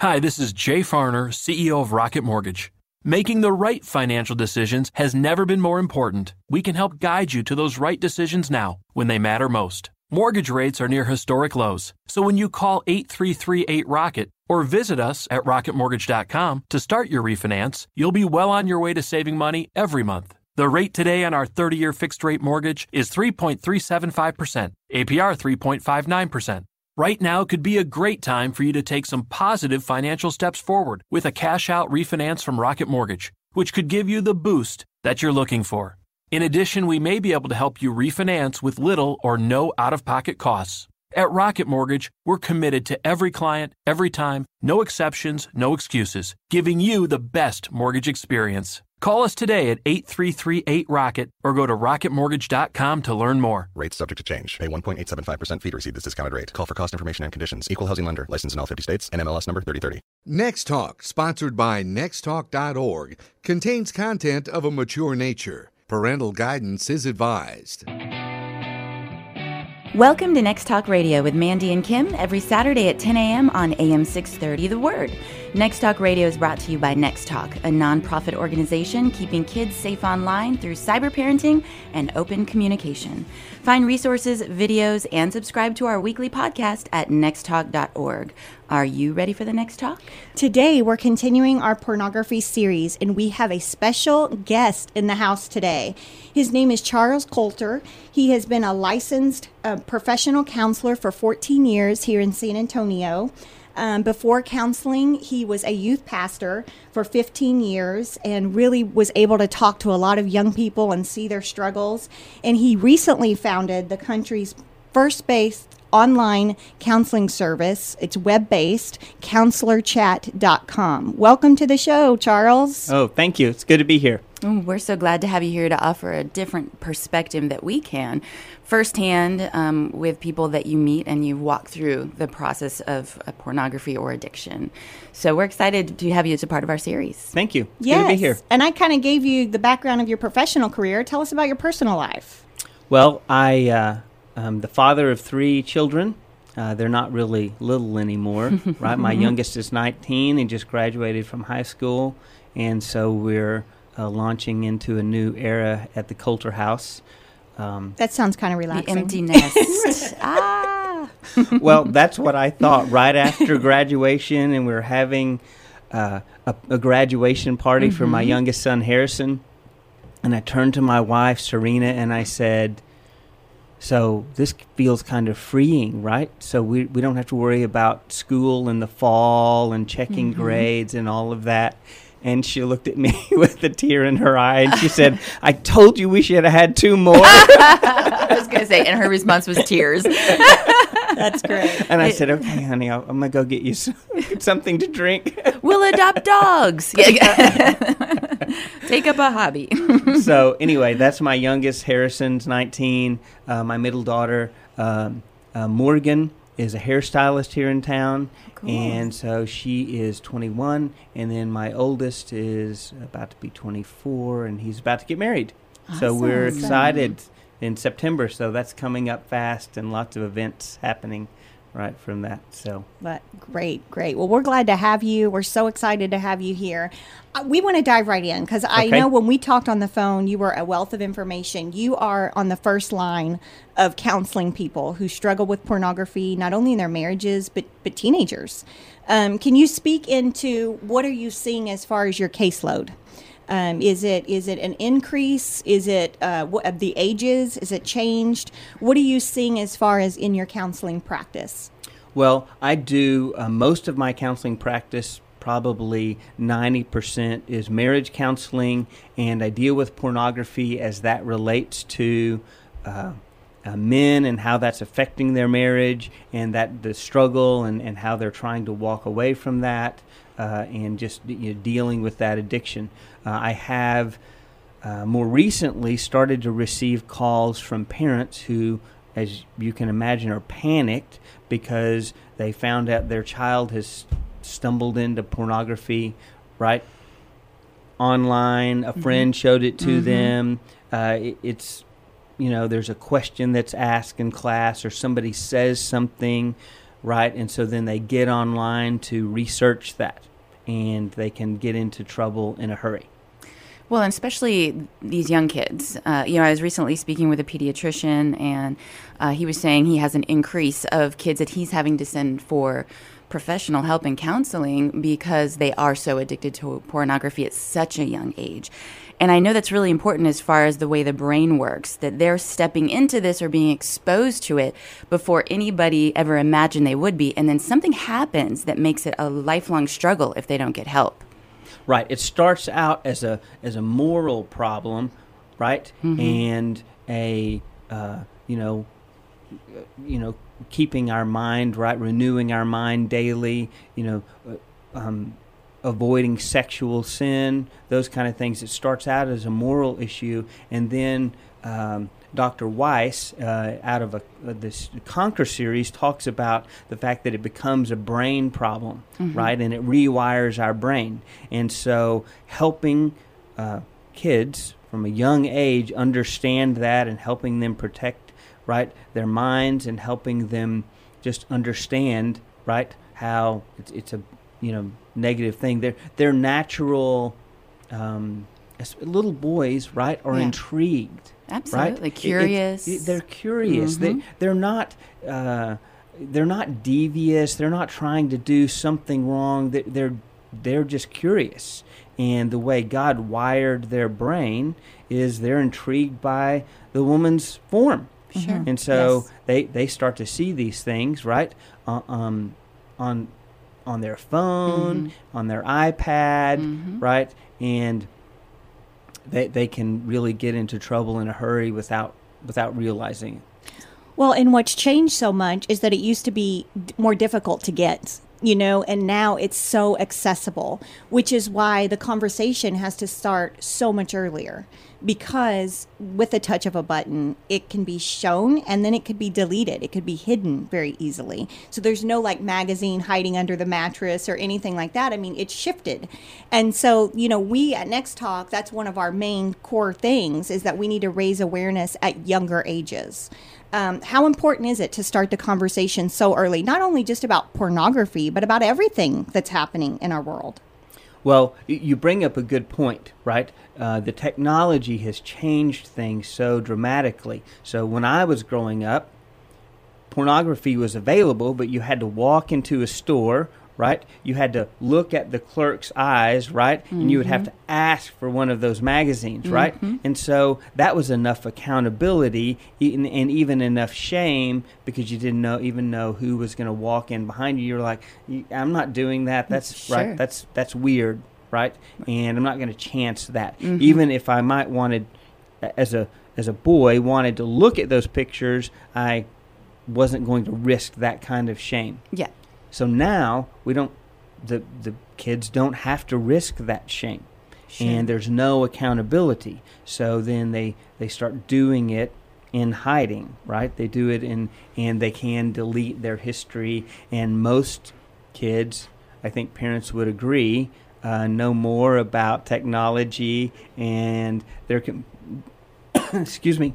Hi, this is Jay Farner, CEO of Rocket Mortgage. Making the right financial decisions has never been more important. We can help guide you to those right decisions now when they matter most. Mortgage rates are near historic lows, so when you call 8338 Rocket or visit us at rocketmortgage.com to start your refinance, you'll be well on your way to saving money every month. The rate today on our 30 year fixed rate mortgage is 3.375%, APR 3.59%. Right now could be a great time for you to take some positive financial steps forward with a cash out refinance from Rocket Mortgage, which could give you the boost that you're looking for. In addition, we may be able to help you refinance with little or no out of pocket costs. At Rocket Mortgage, we're committed to every client, every time, no exceptions, no excuses, giving you the best mortgage experience. Call us today at 8338 Rocket or go to rocketmortgage.com to learn more. Rates subject to change. Pay 1.875% fee to receive this discounted rate. Call for cost information and conditions. Equal housing lender. License in all 50 states. NMLS number 3030. Next Talk, sponsored by nexttalk.org, contains content of a mature nature. Parental guidance is advised. Welcome to Next Talk Radio with Mandy and Kim every Saturday at 10 a.m. on AM 630 The Word. Next Talk Radio is brought to you by Next Talk, a nonprofit organization keeping kids safe online through cyber parenting and open communication. Find resources, videos, and subscribe to our weekly podcast at nexttalk.org. Are you ready for the next talk? Today, we're continuing our pornography series, and we have a special guest in the house today. His name is Charles Coulter. He has been a licensed uh, professional counselor for 14 years here in San Antonio. Um, before counseling, he was a youth pastor for 15 years and really was able to talk to a lot of young people and see their struggles. And he recently founded the country's first based online counseling service. It's web based, counselorchat.com. Welcome to the show, Charles. Oh, thank you. It's good to be here. Oh, we're so glad to have you here to offer a different perspective that we can firsthand um, with people that you meet and you walk through the process of pornography or addiction. So we're excited to have you as a part of our series. Thank you. It's yes. good to be here. And I kind of gave you the background of your professional career. Tell us about your personal life. Well, I uh, am the father of three children. Uh, they're not really little anymore, right? My youngest is 19 and just graduated from high school, and so we're uh, launching into a new era at the Coulter House. Um, That sounds kind of relaxing. The relaxing. empty nest. ah. well, that's what I thought right after graduation, and we were having uh, a, a graduation party for my youngest son, Harrison. And I turned to my wife, Serena, and I said, So this feels kind of freeing, right? So we, we don't have to worry about school in the fall and checking mm-hmm. grades and all of that. And she looked at me with a tear in her eye and she said, I told you we should have had two more. I was going to say, and her response was tears. That's great. And I said, "Okay, honey, I'll, I'm gonna go get you some, something to drink." we'll adopt dogs. Take up a hobby. so anyway, that's my youngest. Harrison's 19. Uh, my middle daughter, um, uh, Morgan, is a hairstylist here in town, and so she is 21. And then my oldest is about to be 24, and he's about to get married. So we're excited in September. So that's coming up fast, and lots of events happening right from that. So But great, great. Well, we're glad to have you. We're so excited to have you here. Uh, we want to dive right in because I Okay. know when we talked on the phone, you were a wealth of information. You are on the first line of counseling people who struggle with pornography, not only in their marriages but but teenagers. Um, can you speak into what are you seeing as far as your caseload? Um, is it is it an increase? Is it uh, what the ages? Is it changed? What are you seeing as far as in your counseling practice? Well, I do uh, most of my counseling practice. Probably 90% is marriage counseling, and I deal with pornography as that relates to uh, uh, men and how that's affecting their marriage, and that the struggle and, and how they're trying to walk away from that, uh, and just you know, dealing with that addiction. Uh, I have uh, more recently started to receive calls from parents who, as you can imagine, are panicked because they found out their child has stumbled into pornography, right? Online, a friend showed it to them. Uh, it, it's, you know, there's a question that's asked in class, or somebody says something right? And so then they get online to research that and they can get into trouble in a hurry. Well, and especially these young kids. Uh, you know, I was recently speaking with a pediatrician, and uh, he was saying he has an increase of kids that he's having to send for professional help and counseling because they are so addicted to pornography at such a young age. And I know that's really important as far as the way the brain works, that they're stepping into this or being exposed to it before anybody ever imagined they would be. And then something happens that makes it a lifelong struggle if they don't get help. Right. It starts out as a as a moral problem, right? Mm-hmm. And a uh, you know, you know, keeping our mind right, renewing our mind daily. You know, uh, um, avoiding sexual sin, those kind of things. It starts out as a moral issue, and then um, Dr. Weiss, uh, out of a, uh, this Conquer series, talks about the fact that it becomes a brain problem, Mm-hmm. right? And it rewires our brain. And so, helping uh, kids from a young age understand that and helping them protect, right, their minds and helping them just understand, right, how it's, it's a you know negative thing. They're natural um, little boys, right, are Yeah. intrigued Absolutely. right? It- Curious. it- they're curious. Mhm. They they're not. Uh, they're not devious. They're not trying to do something wrong. They- They're they're just curious. And the way God wired their brain is they're intrigued by the woman's form. Sure. And so Yes. they, they start to see these things, right? Uh, um, on on their phone, mm-hmm. on their iPad, mm-hmm. right? And they they can really get into trouble in a hurry without without realizing it. Well, and what's changed so much is that it used to be more difficult to get, you know, and now it's so accessible, which is why the conversation has to start so much earlier. Because with the touch of a button, it can be shown and then it could be deleted. It could be hidden very easily. So there's no like magazine hiding under the mattress or anything like that. I mean, it's shifted. And so, you know, we at Next Talk, that's one of our main core things is that we need to raise awareness at younger ages um, how important is it to start the conversation so early not only just about pornography but about everything that's happening in our world Well, you bring up a good point, right? Uh, the technology has changed things so dramatically. So when I was growing up, pornography was available, but you had to walk into a store, right? You had to look at the clerk's eyes, right? And you would have to mm-hmm. ask for one of those magazines, right? Mm-hmm. And so that was enough accountability and, and even enough shame because you didn't know even know who was going to walk in behind you. You're like, I'm not doing that. That's mm, Sure. right. That's that's weird, right? And I'm not going to chance that. Mm-hmm. Even if I might wanted as a as a boy wanted to look at those pictures, I wasn't going to risk that kind of shame. yeah. So now we don't the the kids don't have to risk that shame. And there's no accountability. So then they they start doing it in hiding, right? They do it in and they can delete their history and most kids, I think parents would agree, uh, know more about technology and their com- excuse me,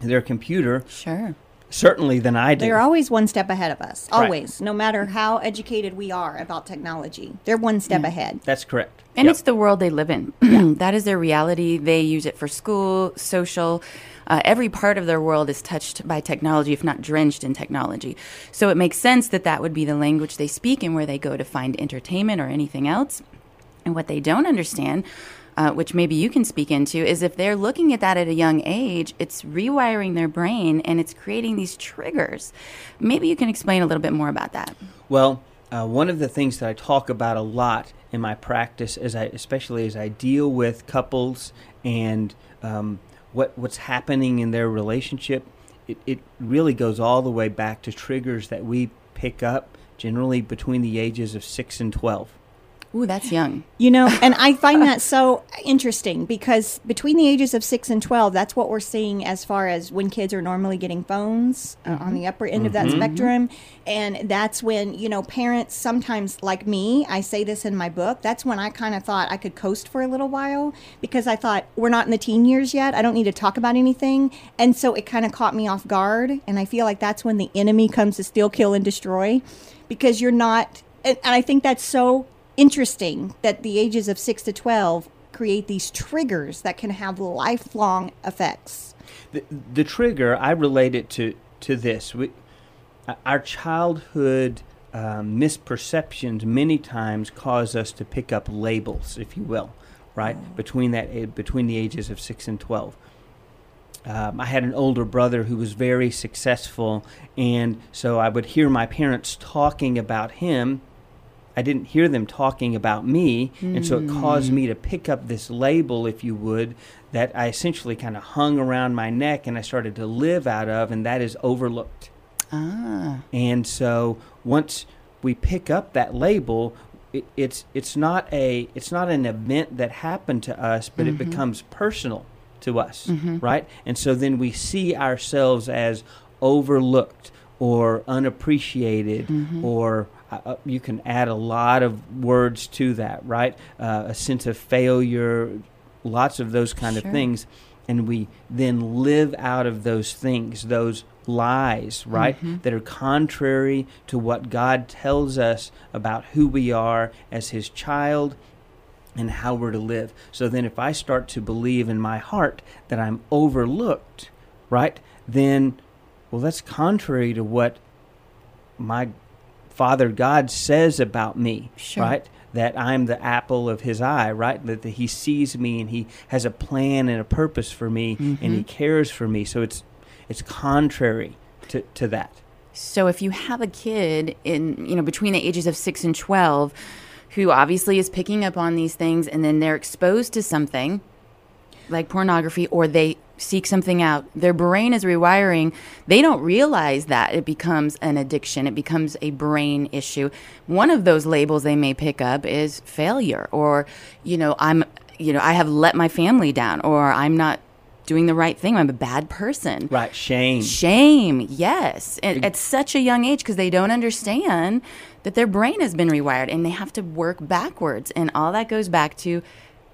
their computer Sure. Certainly than I do. they're always one step ahead of us Right. always no matter how educated we are about technology they're one step ahead That's correct. And Yep. it's the world they live in. that is their reality. They use it for school, social. Uh, every part of their world is touched by technology, if not drenched in technology. So it makes sense that that would be the language they speak and where they go to find entertainment or anything else. And what they don't understand, uh, which maybe you can speak into, is if they're looking at that at a young age, it's rewiring their brain and it's creating these triggers. Maybe you can explain a little bit more about that. Well, uh, one of the things that I talk about a lot in my practice, as I, especially as I deal with couples and um, what what's happening in their relationship, it, it really goes all the way back to triggers that we pick up generally between the ages of six and twelve. Ooh, that's young. You know, and I find that so interesting because between the ages of 6 and 12, that's what we're seeing as far as when kids are normally getting phones uh, on the upper end of that spectrum. And that's when, you know, parents sometimes, like me, I say this in my book, that's when I kind of thought I could coast for a little while because I thought we're not in the teen years yet. I don't need to talk about anything. And so it kind of caught me off guard. And I feel like that's when the enemy comes to steal, kill, and destroy because you're not. And I think that's so interesting that the ages of 6 to 12 create these triggers that can have lifelong effects. the, the trigger i relate it to to this we, our childhood um, misperceptions many times cause us to pick up labels if you will right between that between the ages of 6 and 12 um, I had an older brother who was very successful, and so I would hear my parents talking about him. I didn't hear them talking about me, and so it hmm. caused me to pick up this label, if you would, that I essentially kind of hung around my neck and I started to live out of, and that is overlooked. Ah. And so once we pick up that label, it, it's it's not a it's not an event that happened to us, but it mm-hmm. becomes personal to us, mm-hmm. right? And so then we see ourselves as overlooked or unappreciated mm-hmm. or uh, you can add a lot of words to that, right? Uh, a sense of failure, lots of those kind Sure. of things. And we then live out of those things, those lies, right? That are contrary to what God tells us about who we are as His child and how we're to live. So then, if I start to believe in my heart that I'm overlooked, right, then, well, that's contrary to what my Father God says about me, Sure. right? That I'm the apple of His eye, right? That, that He sees me and He has a plan and a purpose for me and He mm-hmm. cares for me. So it's it's contrary to, to that. So if you have a kid in, you know, between the ages of 6 and 12 who obviously is picking up on these things and then they're exposed to something like pornography or they seek something out, their brain is rewiring. They don't realize that it becomes an addiction, it becomes a brain issue. One of those labels they may pick up is failure or, you know, I'm you know, I have let my family down or I'm not doing the right thing. I'm a bad person. Right, shame. Shame, yes, at, at such a young age because they don't understand that their brain has been rewired and they have to work backwards, and all that goes back to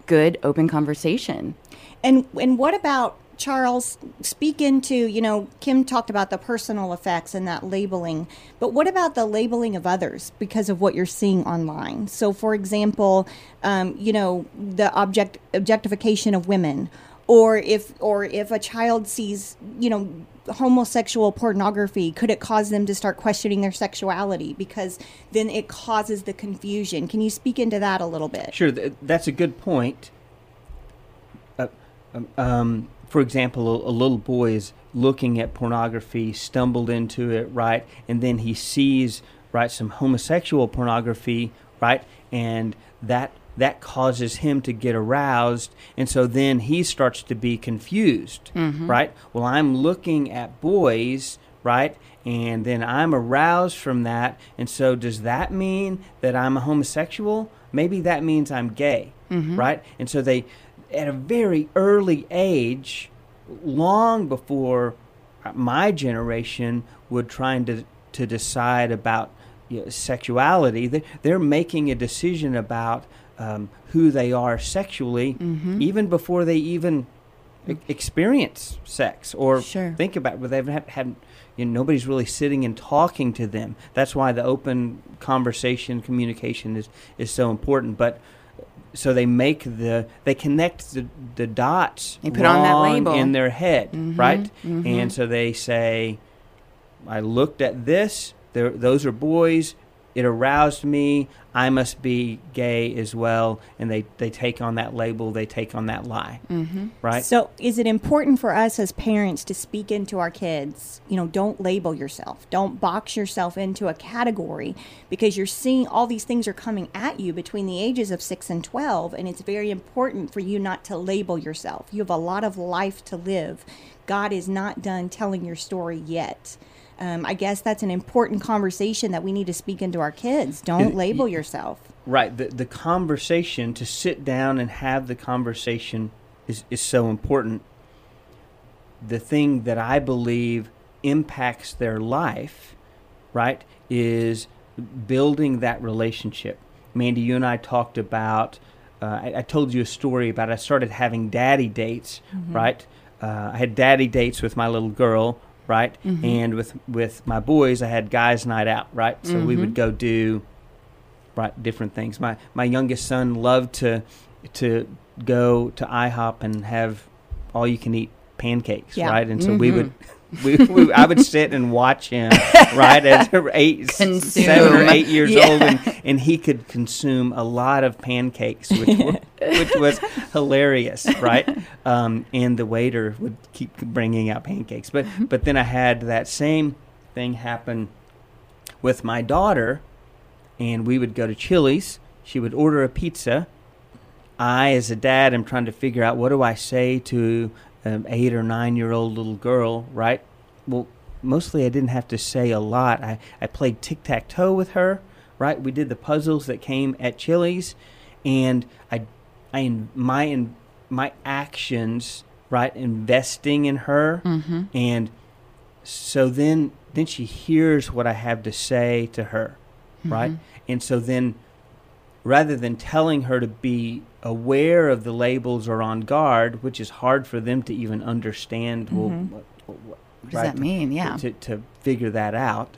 good open conversation. And and what about Charles? Speak into you know Kim talked about the personal effects and that labeling, but what about the labeling of others because of what you're seeing online? So, for example, um, you know the object objectification of women, or if or if a child sees you know homosexual pornography could it cause them to start questioning their sexuality because then it causes the confusion can you speak into that a little bit Sure, th- that's a good point. Uh, um, um, for example, a, a little boy is looking at pornography, stumbled into it, right, and then he sees right some homosexual pornography, right, and that that causes him to get aroused, and so then he starts to be confused, mm-hmm. right? Well, I'm looking at boys, right, and then I'm aroused from that, and so does that mean that I'm a homosexual? Maybe that means I'm gay, mm-hmm. right? And so they, at a very early age, long before my generation would trying to to decide about you know, sexuality, they, they're making a decision about um, who they are sexually, even before they even e- experience sex or Sure. think about it. But they've had, had you know, nobody's really sitting and talking to them. That's why the open conversation, communication is is so important. But so they make the they connect the, the dots They put on that label. in their head, mm-hmm, right? Mm-hmm. And so they say, I looked at this. There, those are boys. It aroused me. I must be gay as well. And they, they take on that label. They take on that lie. Mm-hmm. Right? So, is it important for us as parents to speak into our kids? You know, don't label yourself, don't box yourself into a category because you're seeing all these things are coming at you between the ages of 6 and 12. And it's very important for you not to label yourself. You have a lot of life to live. God is not done telling your story yet. Um, I guess that's an important conversation that we need to speak into our kids. Don't label yourself. Right. The the conversation to sit down and have the conversation is is so important. The thing that I believe impacts their life, right, is building that relationship. Mandy, you and I talked about. Uh, I, I told you a story about I started having daddy dates, right? Uh, I had daddy dates with my little girl, right? Mm-hmm. And with with my boys, I had guys' night out, right? So we would mm-hmm. go do right different things. My my youngest son loved to to go to IHOP and have all you can eat pancakes, Yeah. right? And so we would. Mm-hmm. We, we, I would sit and watch him, right, as eight, Consume. seven or eight years Yeah. old, and, and he could consume a lot of pancakes, which, wa- which was hilarious, right? Um, and the waiter would keep bringing out pancakes, but but then I had that same thing happen with my daughter, and we would go to Chili's. She would order a pizza. I, as a dad, am trying to figure out what do I say to an eight or nine year old little girl, right? Well, mostly I didn't have to say a lot. I, I played tic tac toe with her, right? We did the puzzles that came at Chili's, and I, I in my in my actions, right, investing in her, mm-hmm. and so then then she hears what I have to say to her, mm-hmm. right? And so then rather than telling her to be aware of the labels or on guard, which is hard for them to even understand. Well, mm-hmm. what, what, What does that mean? Yeah. To, to figure that out,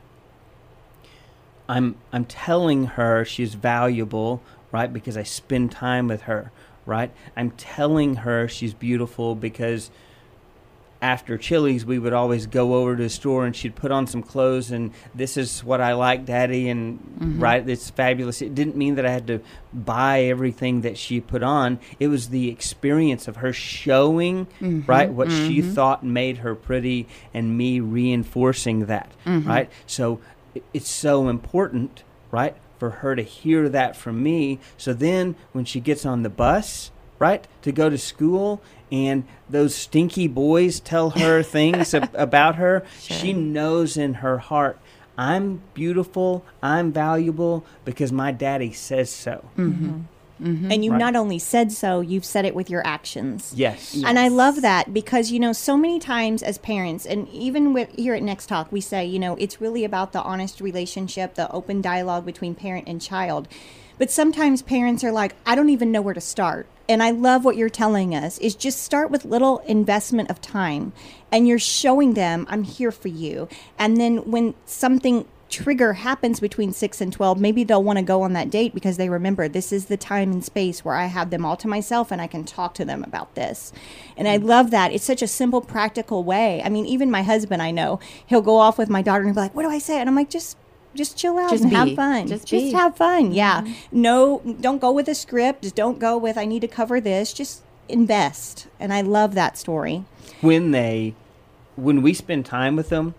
I'm I'm telling her she's valuable, right? Because I spend time with her, right? I'm telling her she's beautiful because after Chili's, we would always go over to the store and she'd put on some clothes and this is what I like, Daddy, and mm-hmm. right, it's fabulous. It didn't mean that I had to buy everything that she put on. It was the experience of her showing, mm-hmm. right, what she mm-hmm. thought made her pretty and me reinforcing that, right? So it's so important, right, for her to hear that from me. So then when she gets on the bus, right, to go to school and those stinky boys tell her things ab- about her, she knows in her heart, I'm beautiful, I'm valuable because my daddy says so. Mm-hmm. Mm-hmm. And you Right. not only said so, you've said it with your actions. Yes. And I love that because, you know, so many times as parents, and even with, here at Next Talk, we say, you know, it's really about the honest relationship, the open dialogue between parent and child. But sometimes parents are like, I don't even know where to start. And I love what you're telling us is just start with little investment of time and you're showing them I'm here for you. And then when something trigger happens between 6 and 12 maybe they'll want to go on that date because they remember this is the time and space where i have them all to myself and i can talk to them about this. And i love that. It's such a simple practical way. I mean even my husband i know he'll go off with my daughter and he'll be like what do i say? And i'm like just just chill out Just and be. have fun. Just just be. have fun. Yeah. Mm-hmm. No don't go with a script. Just don't go with i need to cover this. Just invest. And i love that story. When they when we spend time with them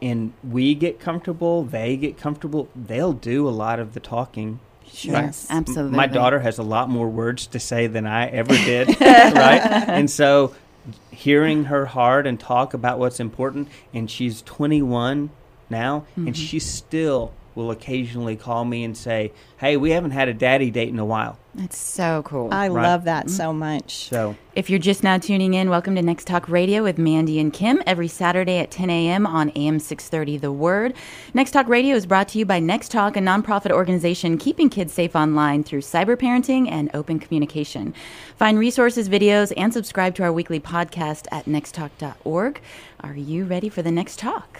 and we get comfortable they get comfortable they'll do a lot of the talking. Yes, absolutely. my daughter has a lot more words to say than i ever did right? And so hearing her heart and talk about what's important and she's 21 now and mm-hmm. she's still will occasionally call me and say hey we haven't had a daddy date in a while That's so cool. i Right. love that mm-hmm. so much so If you're just now tuning in, welcome to Next Talk Radio with Mandy and Kim every Saturday at 10 a.m. on AM 630 The Word. Next Talk Radio is brought to you by Next Talk, a nonprofit organization keeping kids safe online through cyber parenting and open communication. Find resources, videos, and subscribe to our weekly podcast at nexttalk.org. Are you ready for the next talk?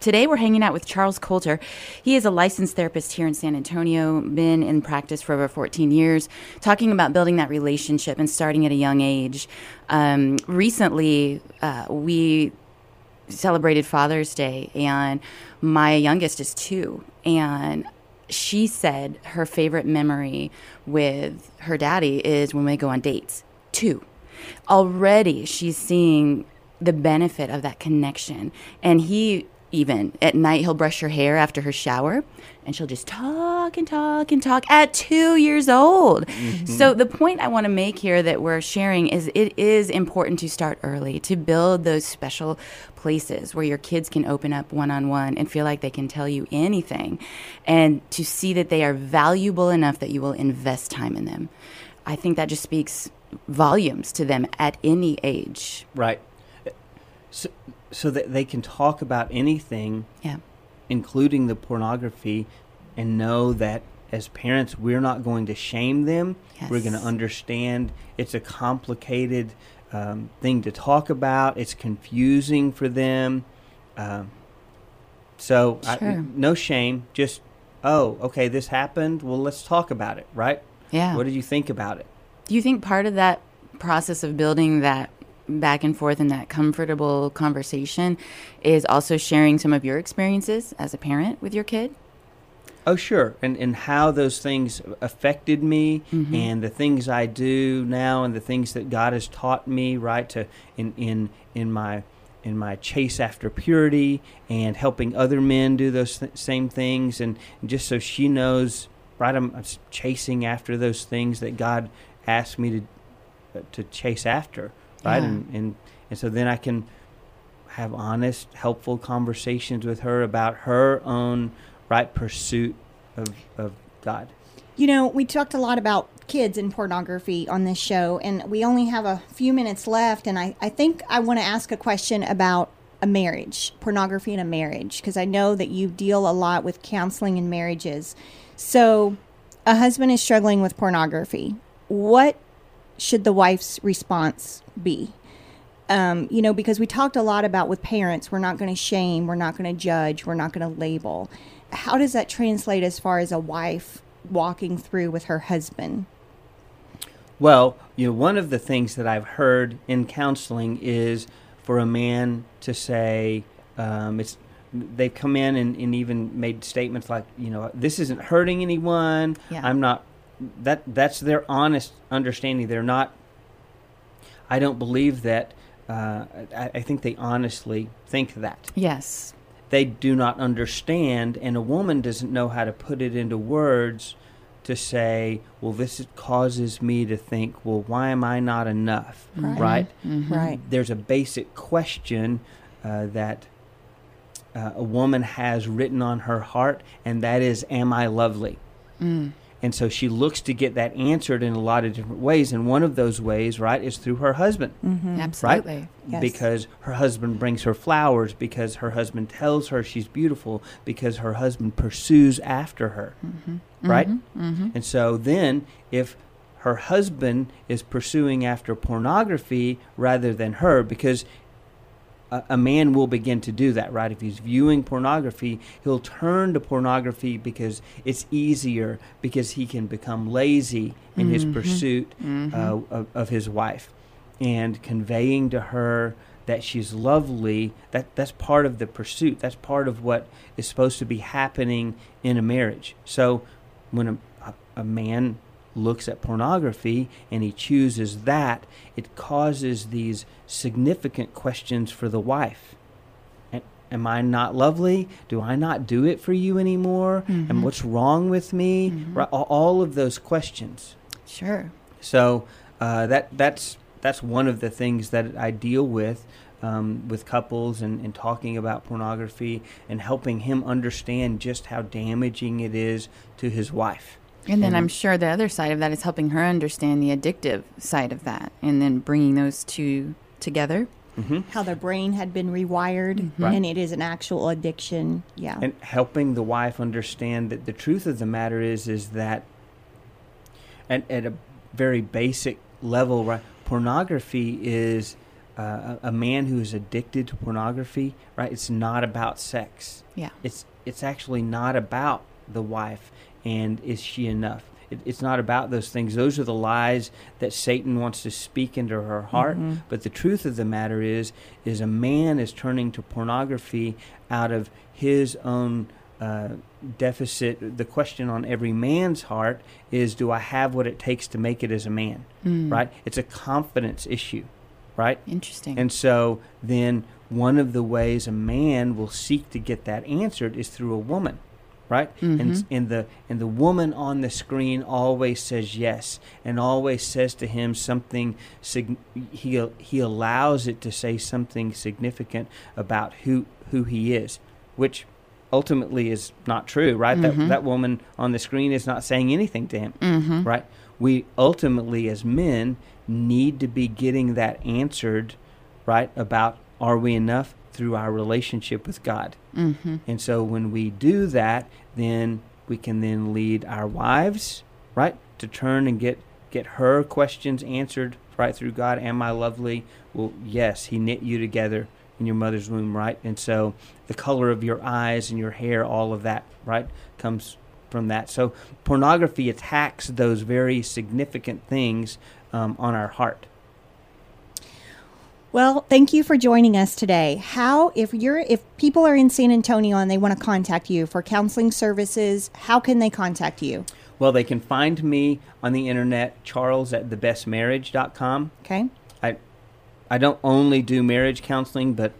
Today, we're hanging out with Charles Coulter. He is a licensed therapist here in San Antonio, been in practice for over 14 years, talking about building that relationship and starting at a young age. Um, recently, uh, we celebrated Father's Day, and my youngest is two. And she said her favorite memory with her daddy is when we go on dates. Two. Already, she's seeing the benefit of that connection. And he even. At night he'll brush her hair after her shower and she'll just talk and talk and talk at two years old. Mm-hmm. So the point i want to make here that we're sharing is it is important to start early to build those special places where your kids can open up one-on-one and feel like they can tell you anything and to see that they are valuable enough that you will invest time in them. I think that just speaks volumes to them at any age. Right. So, so that they can talk about anything, yeah including the pornography, and know that as parents, we're not going to shame them. We're going to understand it's a complicated um, thing to talk about. It's confusing for them. Um, so, I, no shame. Just, oh, okay, this happened. Well, let's talk about it, right? yeah What did you think about it? Do you think part of that process of building that back and forth and that comfortable conversation is also sharing some of your experiences as a parent with your kid? Oh, sure. And and how those things affected me, and the things I do now, and the things that God has taught me, right? To in in in my in my chase after purity, and helping other men do those th- same things, and, just so she knows, right? I'm, I'm chasing after those things that God asked me to uh, to chase after, right? Yeah. And and and so then I can have honest, helpful conversations with her about her own right pursuit of, of God. You know, we talked a lot about kids and pornography on this show, and we only have a few minutes left. And I, I think I want to ask a question about a marriage, pornography in a marriage, because I know that you deal a lot with counseling in marriages. So, a husband is struggling with pornography. What should the wife's response be? Um, you know, because we talked a lot about with parents, we're not going to shame, we're not going to judge, we're not going to label. How does that translate as far as a wife walking through with her husband? Well, you know, one of the things that I've heard in counseling is for a man to say, um, it's they've come in and, and even made statements like, you know, this isn't hurting anyone. Yeah. I'm not. That that's their honest understanding. They're not. I don't believe that. Uh, I, I think they honestly think that. Yes. they do not understand, and a woman doesn't know how to put it into words to say, well, this causes me to think, well, why am I not enough? Right. Right? Right. There's a basic question uh, that uh, a woman has written on her heart, and that is, am I lovely? And so she looks to get that answered in a lot of different ways, and one of those ways, right, is through her husband mm-hmm. Absolutely. right? Yes. Because her husband brings her flowers, because her husband tells her she's beautiful, because her husband pursues after her, mm-hmm. right? Mm-hmm. And so then, if her husband is pursuing after pornography rather than her, because a, a man will begin to do that, right? If he's viewing pornography, he'll turn to pornography because it's easier, because he can become lazy in his pursuit uh, of, of his wife. And conveying to her that she's lovely, that, that's part of the pursuit. That's part of what is supposed to be happening in a marriage. So when a, a, a man looks at pornography and he chooses that, it causes these significant questions for the wife. Am I not lovely? Do I not do it for you anymore? And what's wrong with me? All- all of those questions. Sure. So uh, that that's that's one of the things that I deal with um, with couples and, and talking about pornography and helping him understand just how damaging it is to his wife. And then I'm sure the other side of that is helping her understand the addictive side of that and then bringing those two together. How their brain had been rewired, Right. and it is an actual addiction. Yeah. and helping the wife understand that the truth of the matter is is that at, at a very basic level right pornography is uh, a a man who is addicted to pornography right it's not about sex Yeah. it's it's actually not about the wife and is she enough? It, it's not about those things. Those are the lies that satan wants to speak into her heart. But the truth of the matter is is a man is turning to pornography out of his own uh, deficit. The question on every man's heart is do i have what it takes to make it as a man? Right? It's a confidence issue right? Interesting. and so then one of the ways a man will seek to get that answered is through a woman right Mm-hmm. and and the and the woman on the screen always says yes and always says to him something sig- he he allows it to say something significant about who who he is which ultimately is not true right Mm-hmm. that that woman on the screen is not saying anything to him Mm-hmm. right we ultimately as men need to be getting that answered right about are we enough through our relationship with god Mm-hmm. and so when we do that, then we can then lead our wives, right, to turn and get get her questions answered right through God. Am I lovely? Well, yes, He knit you together in your mother's womb, right? And so the color of your eyes and your hair, all of that, right, comes from that. So pornography attacks those very significant things um, on our heart. Well, thank you for joining us today. How if you're if people are in San Antonio and they want to contact you for counseling services, how can they contact you? Well, they can find me on the internet, charles at thebestmarriage.com. Okay? I I don't only do marriage counseling, but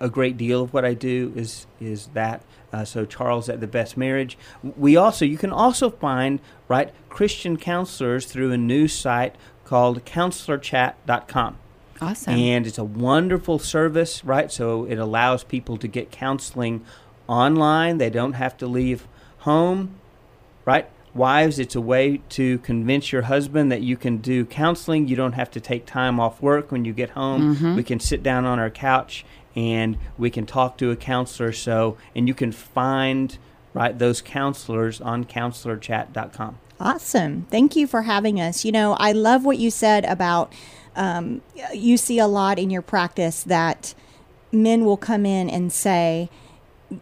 a, great deal of what I do is is that. Uh, so Charles at the Best Marriage. We also you can also find right Christian counselors through a new site called counselorchat.com. Awesome. And it's a wonderful service, right? So it allows people to get counseling online. They don't have to leave home, right? Wives, it's a way to convince your husband that you can do counseling. You don't have to take time off work when you get home. Mm-hmm. We can sit down on our couch and we can talk to a counselor. So, and you can find, right, those counselors on counselorchat.com. Awesome. Thank you for having us. You know, I love what you said about um, you see a lot in your practice that men will come in and say,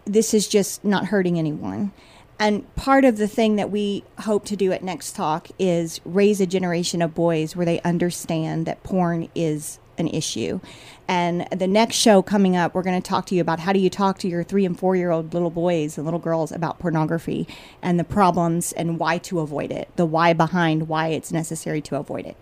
This is just not hurting anyone. And part of the thing that we hope to do at Next Talk is raise a generation of boys where they understand that porn is an issue. And the next show coming up, we're going to talk to you about how do you talk to your three and four year old little boys and little girls about pornography and the problems and why to avoid it, the why behind why it's necessary to avoid it.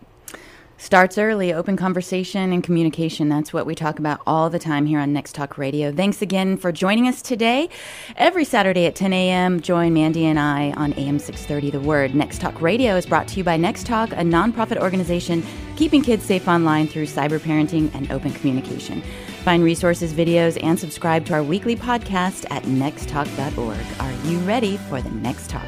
Starts early, open conversation and communication. That's what we talk about all the time here on Next Talk Radio. Thanks again for joining us today. Every Saturday at 10 a.m., join Mandy and I on AM 630 The Word. Next Talk Radio is brought to you by Next Talk, a nonprofit organization keeping kids safe online through cyber parenting and open communication. Find resources, videos, and subscribe to our weekly podcast at nexttalk.org. Are you ready for the next talk?